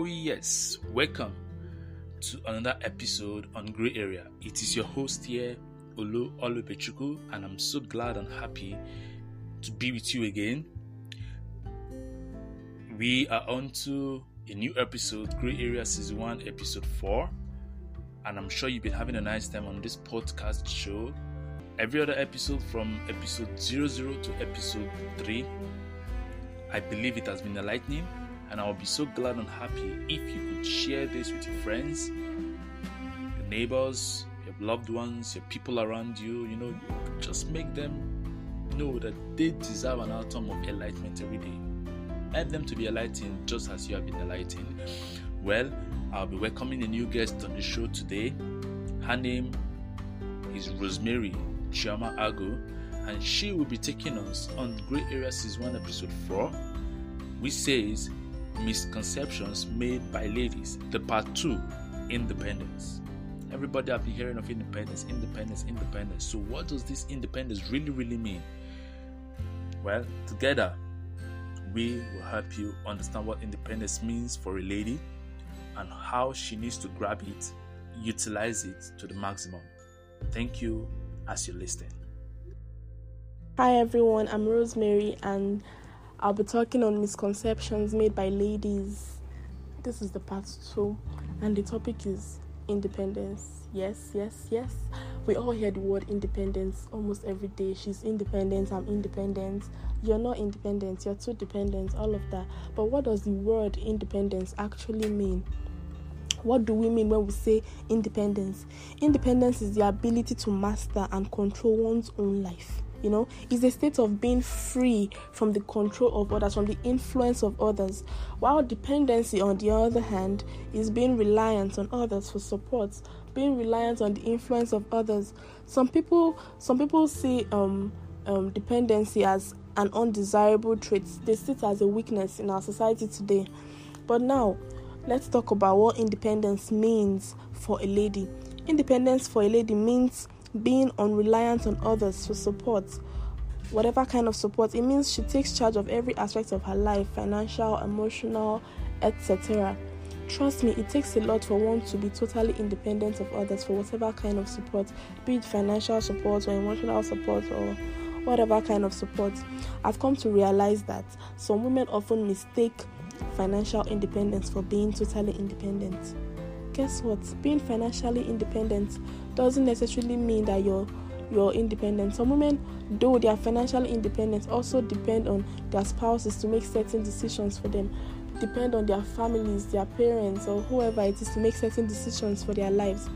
Oh, yes, welcome to another episode on Grey Area. It is your host here, Olu Olubechuku, and I'm so glad and happy to be with you again. We are on to a new episode, Grey Area Season 1, Episode 4, and I'm sure you've been having a nice time on this podcast show. Every other episode from episode 00 to episode 3, I believe it has been enlightening and I'll be so glad and happy if you could share this with your friends, your neighbors, your loved ones, your people around you. You know, just make them know that they deserve an outcome of enlightenment every day. Help them to be enlightened just as you have been enlightened. Well, I'll be welcoming a new guest on the show today. Her name is Rosemary Chioma Ago, and she will be taking us on Grey Area Season 1, Episode 4, which says misconceptions made by ladies. The part two, independence. Everybody have been hearing of independence, independence, independence. So, what does this independence really, really mean? Well, together we will help you understand what independence means for a lady and how she needs to grab it, utilize it to the maximum. Thank you as you listen. Hi everyone, I'm Rosemary and I'll be talking on misconceptions made by ladies. This is the part two, and the topic is independence. Yes, yes, yes. We all hear the word independence almost every day. She's independent, I'm independent. You're not independent, you're too dependent, all of that. But what does the word independence actually mean? What do we mean when we say independence? Independence is the ability to master and control one's own life you know is a state of being free from the control of others from the influence of others while dependency on the other hand is being reliant on others for support being reliant on the influence of others. Some people some people see um, um, dependency as an undesirable trait. They see it as a weakness in our society today. But now let's talk about what independence means for a lady. Independence for a lady means being unreliant on others for support, whatever kind of support. It means she takes charge of every aspect of her life financial, emotional, etc. Trust me, it takes a lot for one to be totally independent of others for whatever kind of support, be it financial support or emotional support or whatever kind of support. I've come to realize that some women often mistake financial independence for being totally independent guess what? Being financially independent doesn't necessarily mean that you're you're independent. Some women, though they are financially independent, also depend on their spouses to make certain decisions for them, depend on their families, their parents, or whoever it is to make certain decisions for their lives.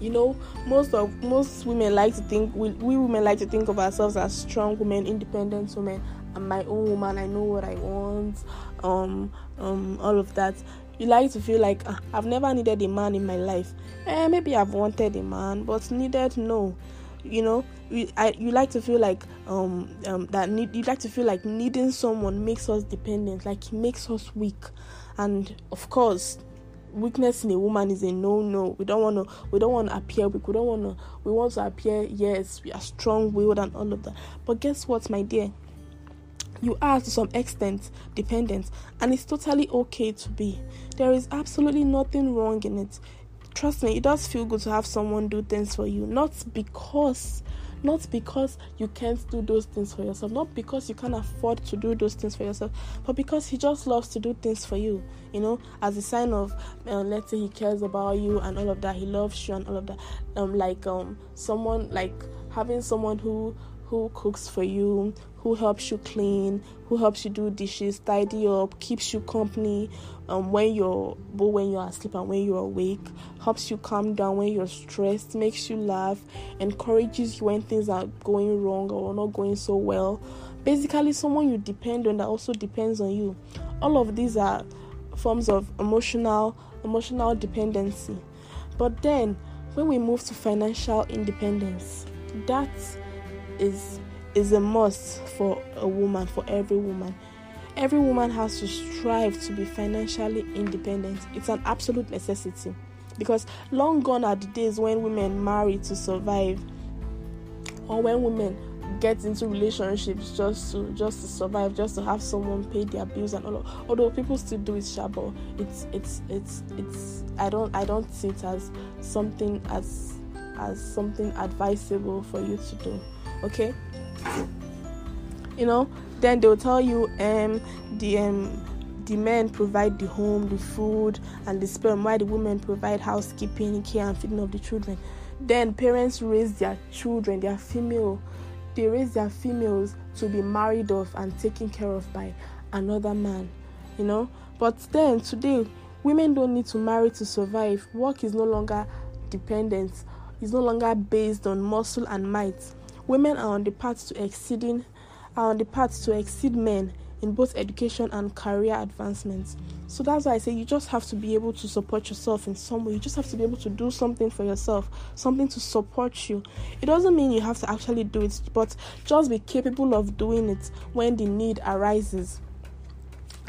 You know, most of most women like to think we, we women like to think of ourselves as strong women, independent women. I'm my own woman. I know what I want. Um, um, all of that you like to feel like ah, I've never needed a man in my life. Eh, maybe I've wanted a man, but needed no. You know, you, I, you like to feel like um, um that need, you like to feel like needing someone makes us dependent, like it makes us weak, and of course, weakness in a woman is a no no. We don't want to we don't want to appear weak. We don't want to we want to appear yes we are strong willed and all of that. But guess what, my dear? You are to some extent dependent, and it's totally okay to be. There is absolutely nothing wrong in it. Trust me, it does feel good to have someone do things for you, not because not because you can't do those things for yourself, not because you can't afford to do those things for yourself, but because he just loves to do things for you, you know, as a sign of, uh, let's say, he cares about you and all of that, he loves you and all of that. Um, like um, someone like having someone who who cooks for you, who helps you clean, who helps you do dishes, tidy up, keeps you company um, when you're both when you're asleep and when you're awake, helps you calm down when you're stressed, makes you laugh, encourages you when things are going wrong or not going so well. Basically, someone you depend on that also depends on you. All of these are forms of emotional emotional dependency. But then when we move to financial independence, that's is is a must for a woman, for every woman. Every woman has to strive to be financially independent. It's an absolute necessity. Because long gone are the days when women marry to survive, or when women get into relationships just to just to survive, just to have someone pay their bills and all. Of, although people still do it, shabo, it's it's it's it's. I don't I don't see it as something as as something advisable for you to do. Okay. You know, then they'll tell you um the um the men provide the home, the food, and the sperm, while the women provide housekeeping, care, and feeding of the children. Then parents raise their children, their female, they raise their females to be married off and taken care of by another man, you know. But then today, women don't need to marry to survive. Work is no longer dependent, it's no longer based on muscle and might. Women are on the path to exceeding, are on the path to exceed men in both education and career advancements. So that's why I say you just have to be able to support yourself in some way. You just have to be able to do something for yourself, something to support you. It doesn't mean you have to actually do it, but just be capable of doing it when the need arises.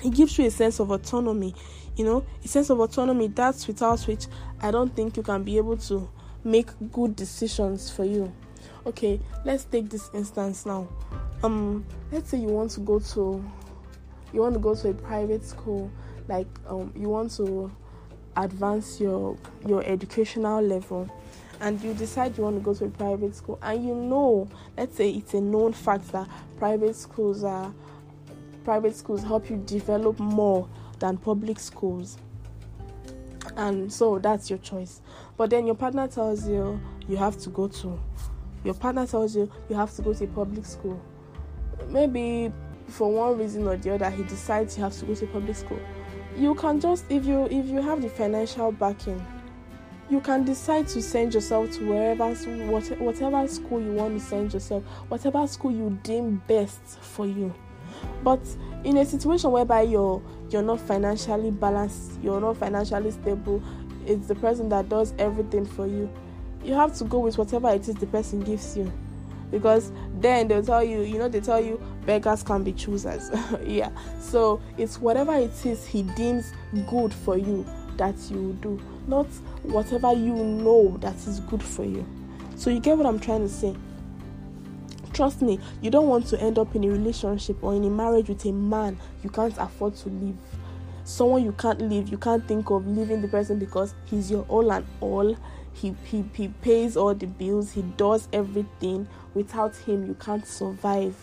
It gives you a sense of autonomy, you know, a sense of autonomy that's without which I don't think you can be able to make good decisions for you. Okay, let's take this instance now. Um, let's say you want to go to you want to go to a private school like um, you want to advance your your educational level and you decide you want to go to a private school and you know let's say it's a known fact that private schools are private schools help you develop more than public schools and so that's your choice but then your partner tells you you have to go to your partner tells you you have to go to a public school. Maybe for one reason or the other he decides you have to go to public school. You can just if you if you have the financial backing you can decide to send yourself to wherever whatever school you want to send yourself whatever school you deem best for you. But in a situation whereby you're you're not financially balanced you're not financially stable it's the person that does everything for you you have to go with whatever it is the person gives you. Because then they'll tell you you know they tell you beggars can be choosers. Yeah. So it's whatever it is he deems good for you that you do not whatever you know that is good for you. So you get what i'm trying to say? Trust me you don't want to end up in a relationship or in a marriage with a man you can't afford to leave someone you can't leave you can't think of leaving the person because he's your all and all he, he he pays all the bills he does everything. Without him you can't survive.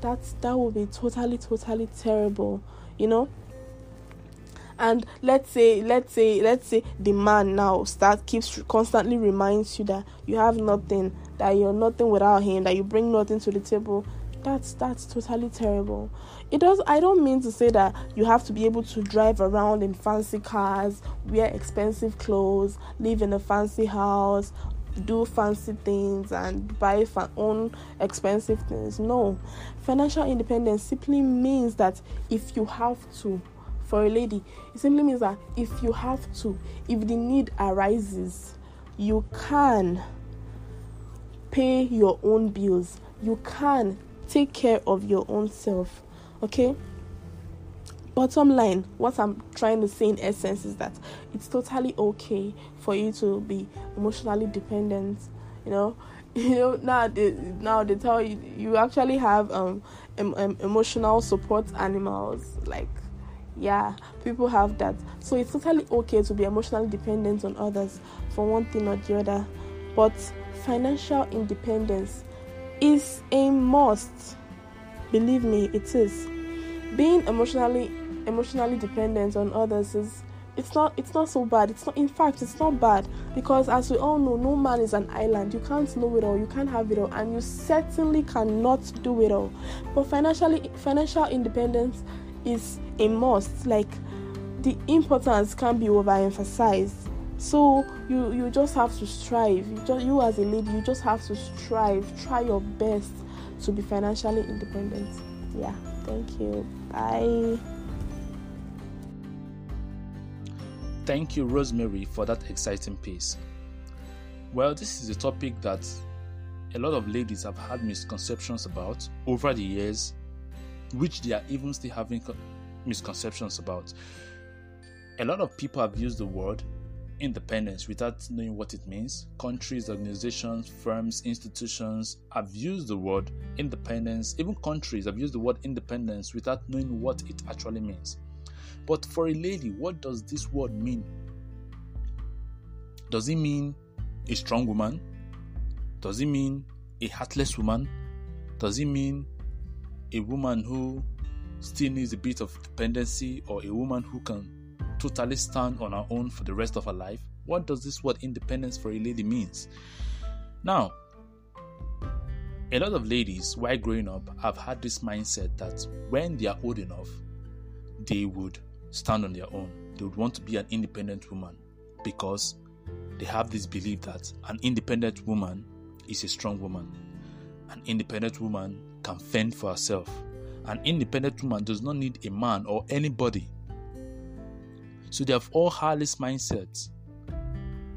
That's that would be totally totally terrible you know? And let's say let's say let's say the man now start keeps constantly reminds you that you have nothing that you're nothing without him that you bring nothing to the table that's that's totally terrible. It does i don't mean to say that you have to be able to drive around in fancy cars wear expensive clothes live in a fancy house do fancy things and buy fa- own expensive things. No. Financial independence simply means that if you have to for a lady it simply means that if you have to if the need arises you can pay your own bills. You can take care of your own self okay? Bottom line what i'm trying to say in essence is that it's totally okay for you to be emotionally dependent you know? You know now they now they tell you you actually have um, em, emotional support animals like yeah people have that. So it's totally okay to be emotionally dependent on others for one thing or the other. But financial independence is a must. Believe me it is. Being emotionally emotionally dependent on others is it's not it's not so bad. It's not in fact it's not bad. Because as we all know no man is an island. You can't know it all. You can't have it all. And you certainly cannot do it all. But financially financial independence is a must. Like the importance can be overemphasized so you you just have to strive. You just you as a lady you just have to strive. Try your best to be financially independent. Yeah. Thank you. Bye. Thank you, Rosemary, for that exciting piece. Well, this is a topic that a lot of ladies have had misconceptions about over the years, which they are even still having misconceptions about. A lot of people have used the word independence without knowing what it means. Countries, organizations, firms, institutions have used the word independence. Even countries have used the word independence without knowing what it actually means. But for a lady, what does this word mean? Does it mean a strong woman? Does it mean a heartless woman? Does it mean a woman who still needs a bit of dependency or a woman who can totally stand on our own for the rest of our life? What does this word independence for a lady means? Now, a lot of ladies, while growing up, have had this mindset that when they are old enough, they would stand on their own. They would want to be an independent woman because they have this belief that an independent woman is a strong woman. An independent woman can fend for herself. An independent woman does not need a man or anybody. So they have all had this mindset.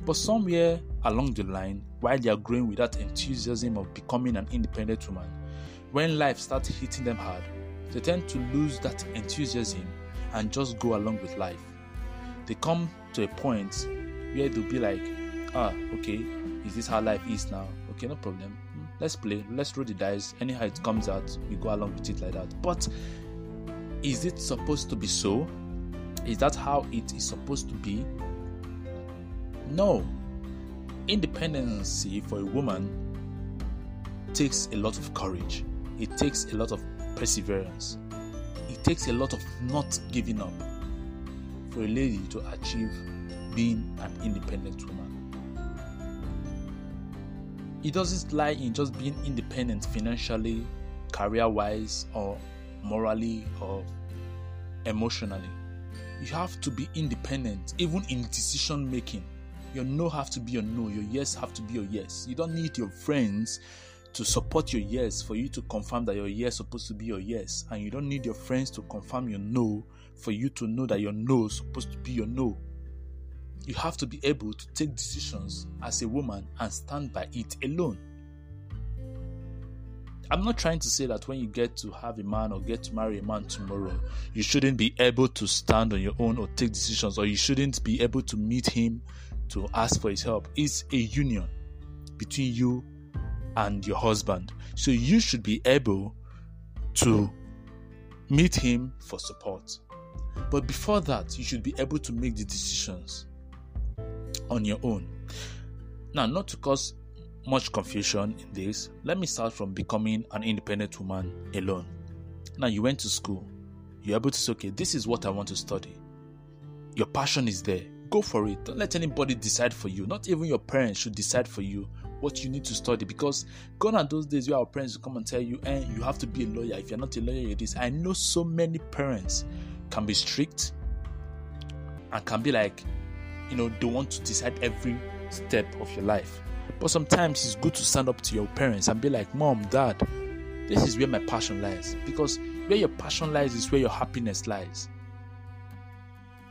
But somewhere along the line, while they are growing with that enthusiasm of becoming an independent woman, when life starts hitting them hard, they tend to lose that enthusiasm and just go along with life. They come to a point where they'll be like, ah, okay, is this how life is now? Okay, no problem. Hmm, let's play, let's roll the dice. Anyhow it comes out, we go along with it like that. But is it supposed to be so? Is that how it is supposed to be? No. Independency for a woman takes a lot of courage. It takes a lot of perseverance. It takes a lot of not giving up for a lady to achieve being an independent woman. It doesn't lie in just being independent financially, career wise, or morally, or emotionally. You have to be independent, even in decision making. Your no have to be your no, your yes have to be your yes. You don't need your friends to support your yes for you to confirm that your yes supposed to be your yes, and you don't need your friends to confirm your no for you to know that your no is supposed to be your no. You have to be able to take decisions as a woman and stand by it alone. I'm not trying to say that when you get to have a man or get to marry a man tomorrow, you shouldn't be able to stand on your own or take decisions, or you shouldn't be able to meet him to ask for his help. It's a union between you and your husband. So you should be able to meet him for support. But before that, you should be able to make the decisions on your own. Now, not to cause much confusion in this, let me start from becoming an independent woman alone. Now, you went to school, you're able to say, okay, this is what I want to study. Your passion is there. Go for it. Don't let anybody decide for you. Not even your parents should decide for you what you need to study because gone are those days where our parents will come and tell you, and eh, you have to be a lawyer. If you're not a lawyer, you're this. I know so many parents can be strict and can be like, you know, they want to decide every step of your life. But sometimes it's good to stand up to your parents and be like, Mom, Dad, this is where my passion lies. Because where your passion lies is where your happiness lies.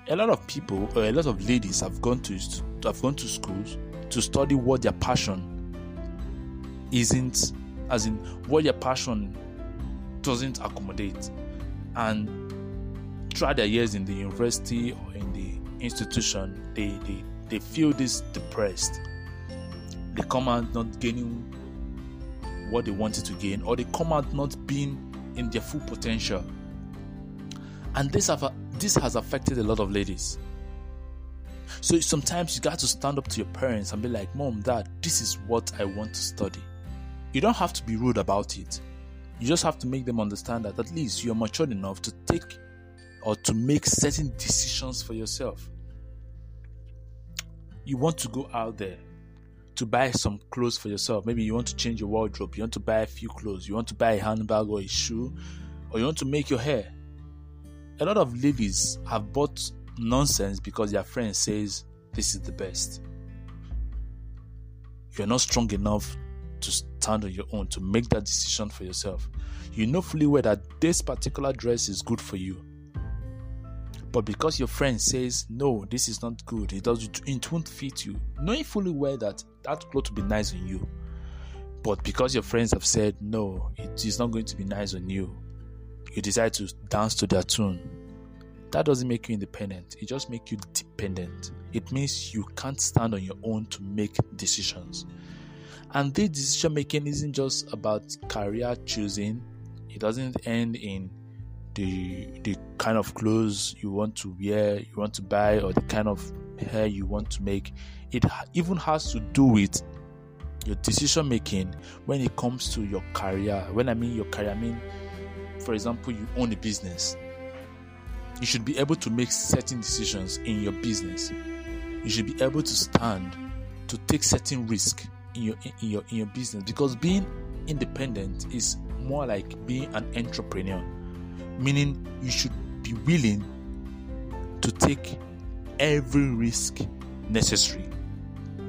A lot of people, or a lot of ladies, have gone to have gone to schools to study what their passion isn't, as in what their passion doesn't accommodate, and try their years in the university or in the institution, they they, they feel this depressed they come out not gaining what they wanted to gain, or they come out not being in their full potential. And this have this has affected a lot of ladies. So sometimes you got to stand up to your parents and be like, "Mom, Dad, this is what I want to study." You don't have to be rude about it. You just have to make them understand that at least you're mature enough to take or to make certain decisions for yourself. You want to go out there to buy some clothes for yourself. Maybe you want to change your wardrobe, you want to buy a few clothes, you want to buy a handbag or a shoe, or you want to make your hair. A lot of ladies have bought nonsense because their friend says this is the best. You're not strong enough to stand on your own to make that decision for yourself. You know fully well that this particular dress is good for you. But because your friend says, no, this is not good, it, does, it won't fit you, knowing fully well that that cloth will be nice on you. But because your friends have said, no, it is not going to be nice on you, you decide to dance to their tune that doesn't make you independent. It just makes you dependent. It means you can't stand on your own to make decisions. And this decision making isn't just about career choosing. It doesn't end in the the kind of clothes you want to wear, you want to buy, or the kind of hair you want to make. It even has to do with your decision making when it comes to your career. When I mean your career, I mean, for example, you own a business. You should be able to make certain decisions in your business. You should be able to stand to take certain risk in your in your in your business because being independent is more like being an entrepreneur meaning you should be willing to take every risk necessary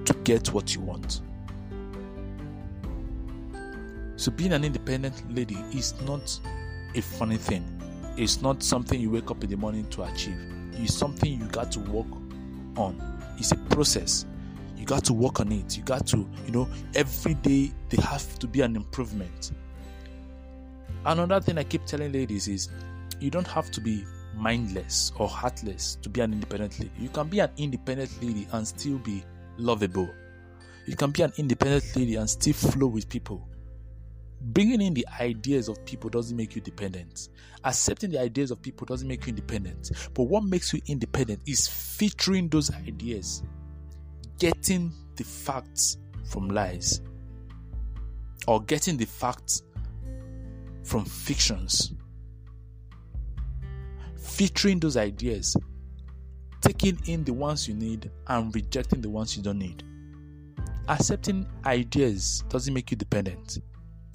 to get what you want. So being an independent lady is not a funny thing. It's not something you wake up in the morning to achieve. It's something you got to work on. It's a process. You got to work on it. You got to you know every day there have to be an improvement. Another thing i keep telling ladies is you don't have to be mindless or heartless to be an independent lady. You can be an independent lady and still be lovable. You can be an independent lady and still flow with people. Bringing in the ideas of people doesn't make you dependent. Accepting the ideas of people doesn't make you independent. But what makes you independent is featuring those ideas getting the facts from lies or getting the facts from fictions. Featuring those ideas, taking in the ones you need and rejecting the ones you don't need. Accepting ideas doesn't make you dependent,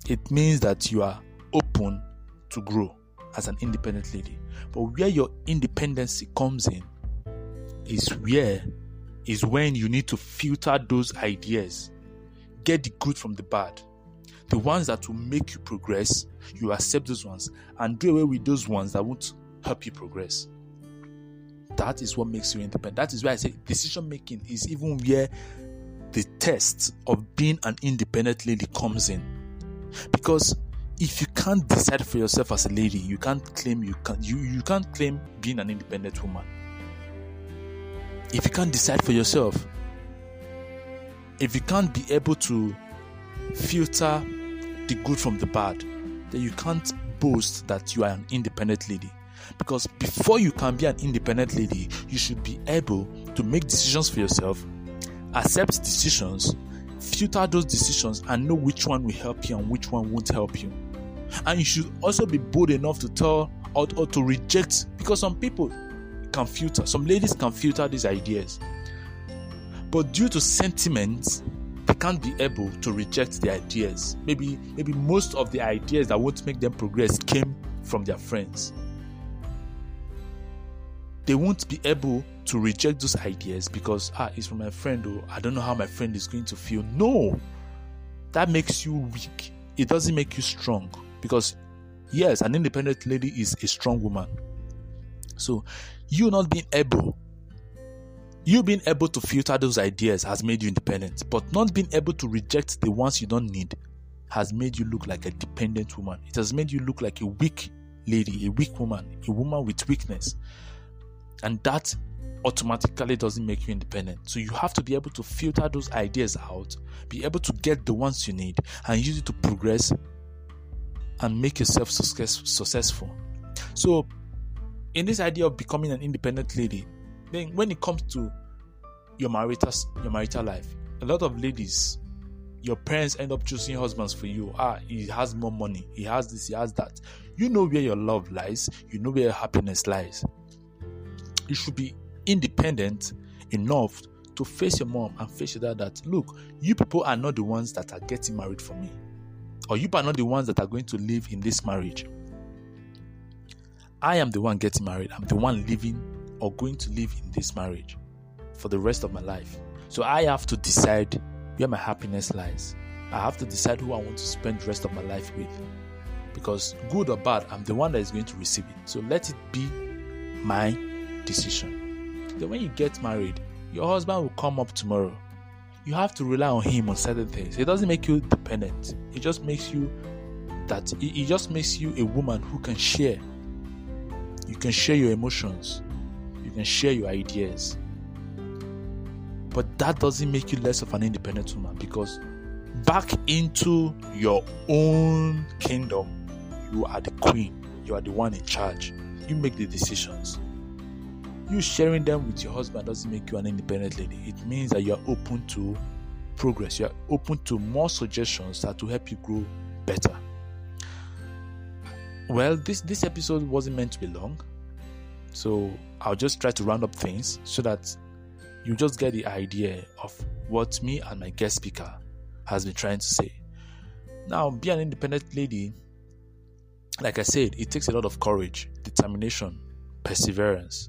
it means that you are open to grow as an independent lady. But where your independency comes in is where is when you need to filter those ideas, get the good from the bad. The ones that will make you progress, you accept those ones and do away with those ones that won't help you progress. That is what makes you independent. That is why I say decision making is even where the test of being an independent lady comes in. Because if you can't decide for yourself as a lady, you can't claim you can you, you can't claim being an independent woman if you can't decide for yourself, if you can't be able to filter the good from the bad, then you can't boast that you are an independent lady. Because before you can be an independent lady, you should be able to make decisions for yourself, accept decisions, filter those decisions, and know which one will help you and which one won't help you. And you should also be bold enough to tell or, or to reject because some people can filter, some ladies can filter these ideas. But due to sentiments, they can't be able to reject the ideas. Maybe, maybe most of the ideas that won't make them progress came from their friends. They won't be able to reject those ideas because ah, it's from my friend, or I don't know how my friend is going to feel. No, that makes you weak. It doesn't make you strong because yes, an independent lady is a strong woman. So you not being able you being able to filter those ideas has made you independent, but not being able to reject the ones you don't need has made you look like a dependent woman. It has made you look like a weak lady, a weak woman, a woman with weakness. And that automatically doesn't make you independent. So you have to be able to filter those ideas out, be able to get the ones you need, and use it to progress and make yourself success, successful. So in this idea of becoming an independent lady, then when it comes to your marital your marital life, a lot of ladies, your parents end up choosing husbands for you. Ah, he has more money, he has this, he has that. You know where your love lies, you know where your happiness lies. You should be independent enough to face your mom and face your dad that look, you people are not the ones that are getting married for me, or you are not the ones that are going to live in this marriage. I am the one getting married. I'm the one living or going to live in this marriage for the rest of my life. So I have to decide where my happiness lies. I have to decide who I want to spend the rest of my life with. Because good or bad, I'm the one that is going to receive it. So let it be my decision. Then when you get married, your husband will come up tomorrow. You have to rely on him on certain things. It doesn't make you dependent. It just makes you that it just makes you a woman who can share You can share your emotions. You can share your ideas. But that doesn't make you less of an independent woman because back into your own kingdom, you are the queen. You are the one in charge. You make the decisions. You sharing them with your husband doesn't make you an independent lady. It means that you are open to progress. You are open to more suggestions that will help you grow better. Well, this this episode wasn't meant to be long, so I'll just try to round up things so that you just get the idea of what me and my guest speaker has been trying to say. Now, be an independent lady, like I said, it takes a lot of courage, determination, perseverance.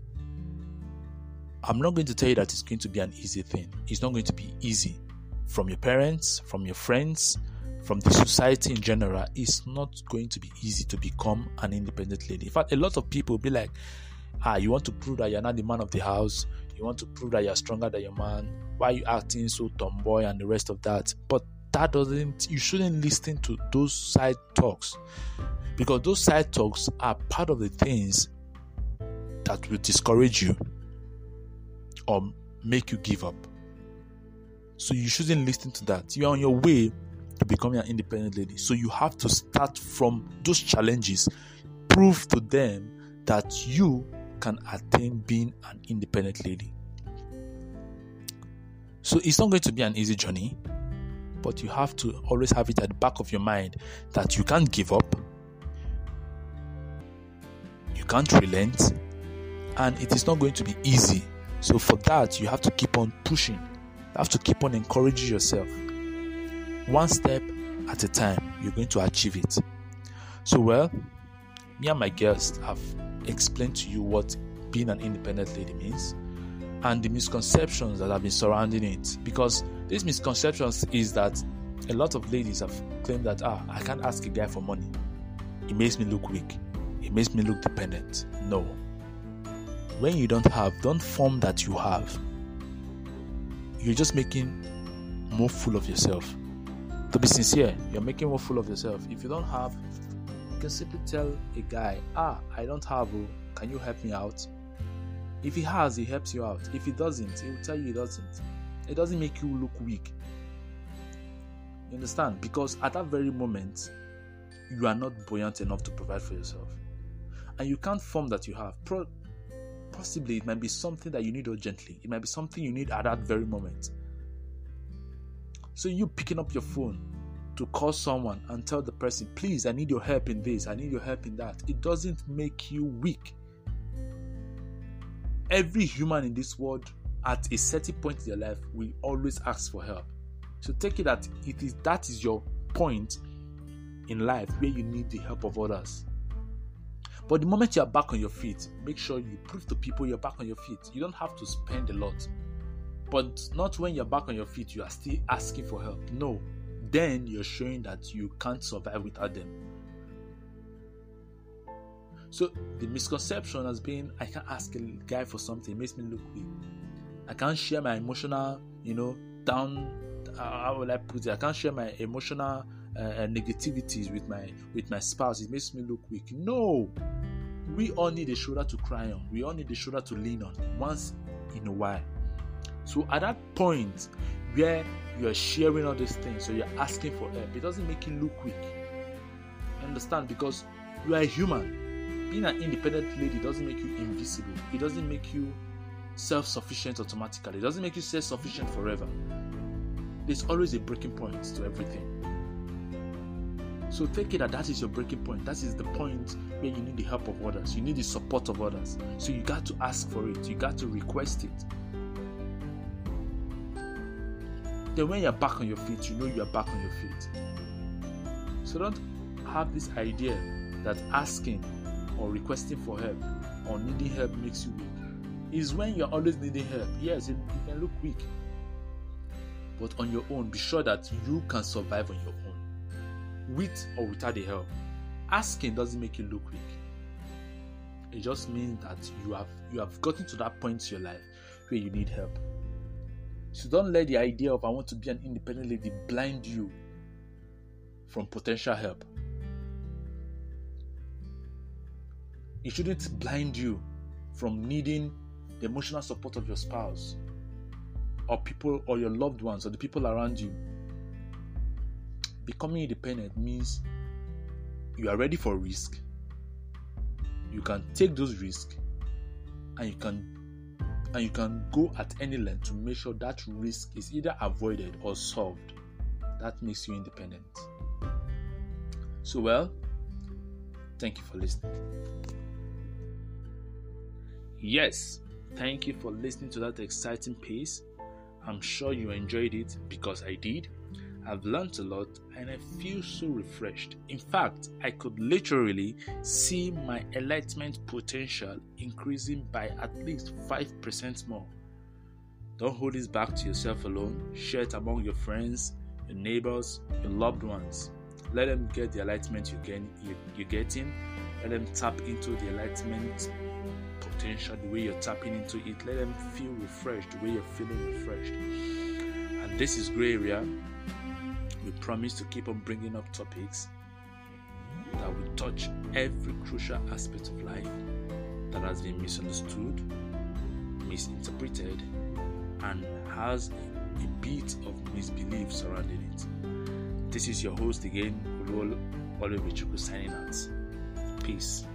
I'm not going to tell you that it's going to be an easy thing. It's not going to be easy. From your parents, from your friends, from the society in general, it's not going to be easy to become an independent lady. In fact, a lot of people will be like, ah, you want to prove that you're not the man of the house, you want to prove that you're stronger than your man, why are you acting so tomboy and the rest of that? But that doesn't, you shouldn't listen to those side talks because those side talks are part of the things that will discourage you or make you give up. So you shouldn't listen to that. You're on your way to becoming an independent lady. So you have to start from those challenges, prove to them that you can attain being an independent lady. So it's not going to be an easy journey, but you have to always have it at the back of your mind that you can't give up, you can't relent, and it is not going to be easy. So for that, you have to keep on pushing. You have to keep on encouraging yourself. One step at a time, you're going to achieve it. So, well, me and my guest have explained to you what being an independent lady means and the misconceptions that have been surrounding it. Because these misconceptions is that a lot of ladies have claimed that ah, I can't ask a guy for money. It makes me look weak. It makes me look dependent. No. When you don't have, don't form that you have. You're just making more fool of yourself. To be sincere, you're making more fool of yourself. If you don't have, you can simply tell a guy, ah, I don't have, oh, can you help me out? If he has, he helps you out. If he doesn't, he will tell you he doesn't. It doesn't make you look weak. You understand? Because at that very moment, you are not buoyant enough to provide for yourself. And you can't form that you have. Pro- possibly it might be something that you need urgently. It might be something you need at that very moment. So you picking up your phone to call someone and tell the person, please, I need your help in this, I need your help in that. It doesn't make you weak. Every human in this world at a certain point in their life will always ask for help. So take it that it is that is your point in life where you need the help of others. But the moment you are back on your feet, make sure you prove to people you're back on your feet. You don't have to spend a lot. But not when you're back on your feet, you are still asking for help. No, then you're showing that you can't survive without them. So the misconception has been I can't ask a guy for something, it makes me look weak. I can't share my emotional, you know, down. How will I put it? I can't share my emotional uh, negativities with my with my spouse. It makes me look weak. No, we all need a shoulder to cry on. We all need a shoulder to lean on once in a while. So at that point where you're sharing all these things, so you're asking for help, it doesn't make you look weak. Understand? Because you are human. Being an independent lady doesn't make you invisible. It doesn't make you self-sufficient automatically. It doesn't make you self-sufficient forever. There's always a breaking point to everything. So take it that that is your breaking point. That is the point where you need the help of others. You need the support of others. So you got to ask for it. You got to request it. Then when you're back on your feet, you know you're back on your feet. So don't have this idea that asking or requesting for help or needing help makes you weak. Is when you're always needing help. Yes, it, it can look weak. But on your own, be sure that you can survive on your own. With or without the help. Asking doesn't make you look weak. It just means that you have you have gotten to that point in your life where you need help. So don't let the idea of I want to be an independent lady blind you from potential help. it shouldn't blind you from needing the emotional support of your spouse or people or your loved ones or the people around you. Becoming independent means you are ready for risk. You can take those risks and you can and you can go at any length to make sure that risk is either avoided or solved. That makes you independent. So well, thank you for listening. Yes, thank you for listening to that exciting piece. I'm sure you enjoyed it because I did. I've learned a lot and I feel so refreshed. In fact, I could literally see my enlightenment potential increasing by at least 5% more. Don't hold this back to yourself alone. Share it among your friends, your neighbors, your loved ones. Let them get the enlightenment you get, you're getting. Let them tap into the enlightenment potential the way you're tapping into it. Let them feel refreshed the way you're feeling refreshed. And this is Grey Area we promise to keep on bringing up topics that will touch every crucial aspect of life that has been misunderstood, misinterpreted, and has a bit of misbelief surrounding it. This is your host again, Ulol Olivichuku signing out. Peace.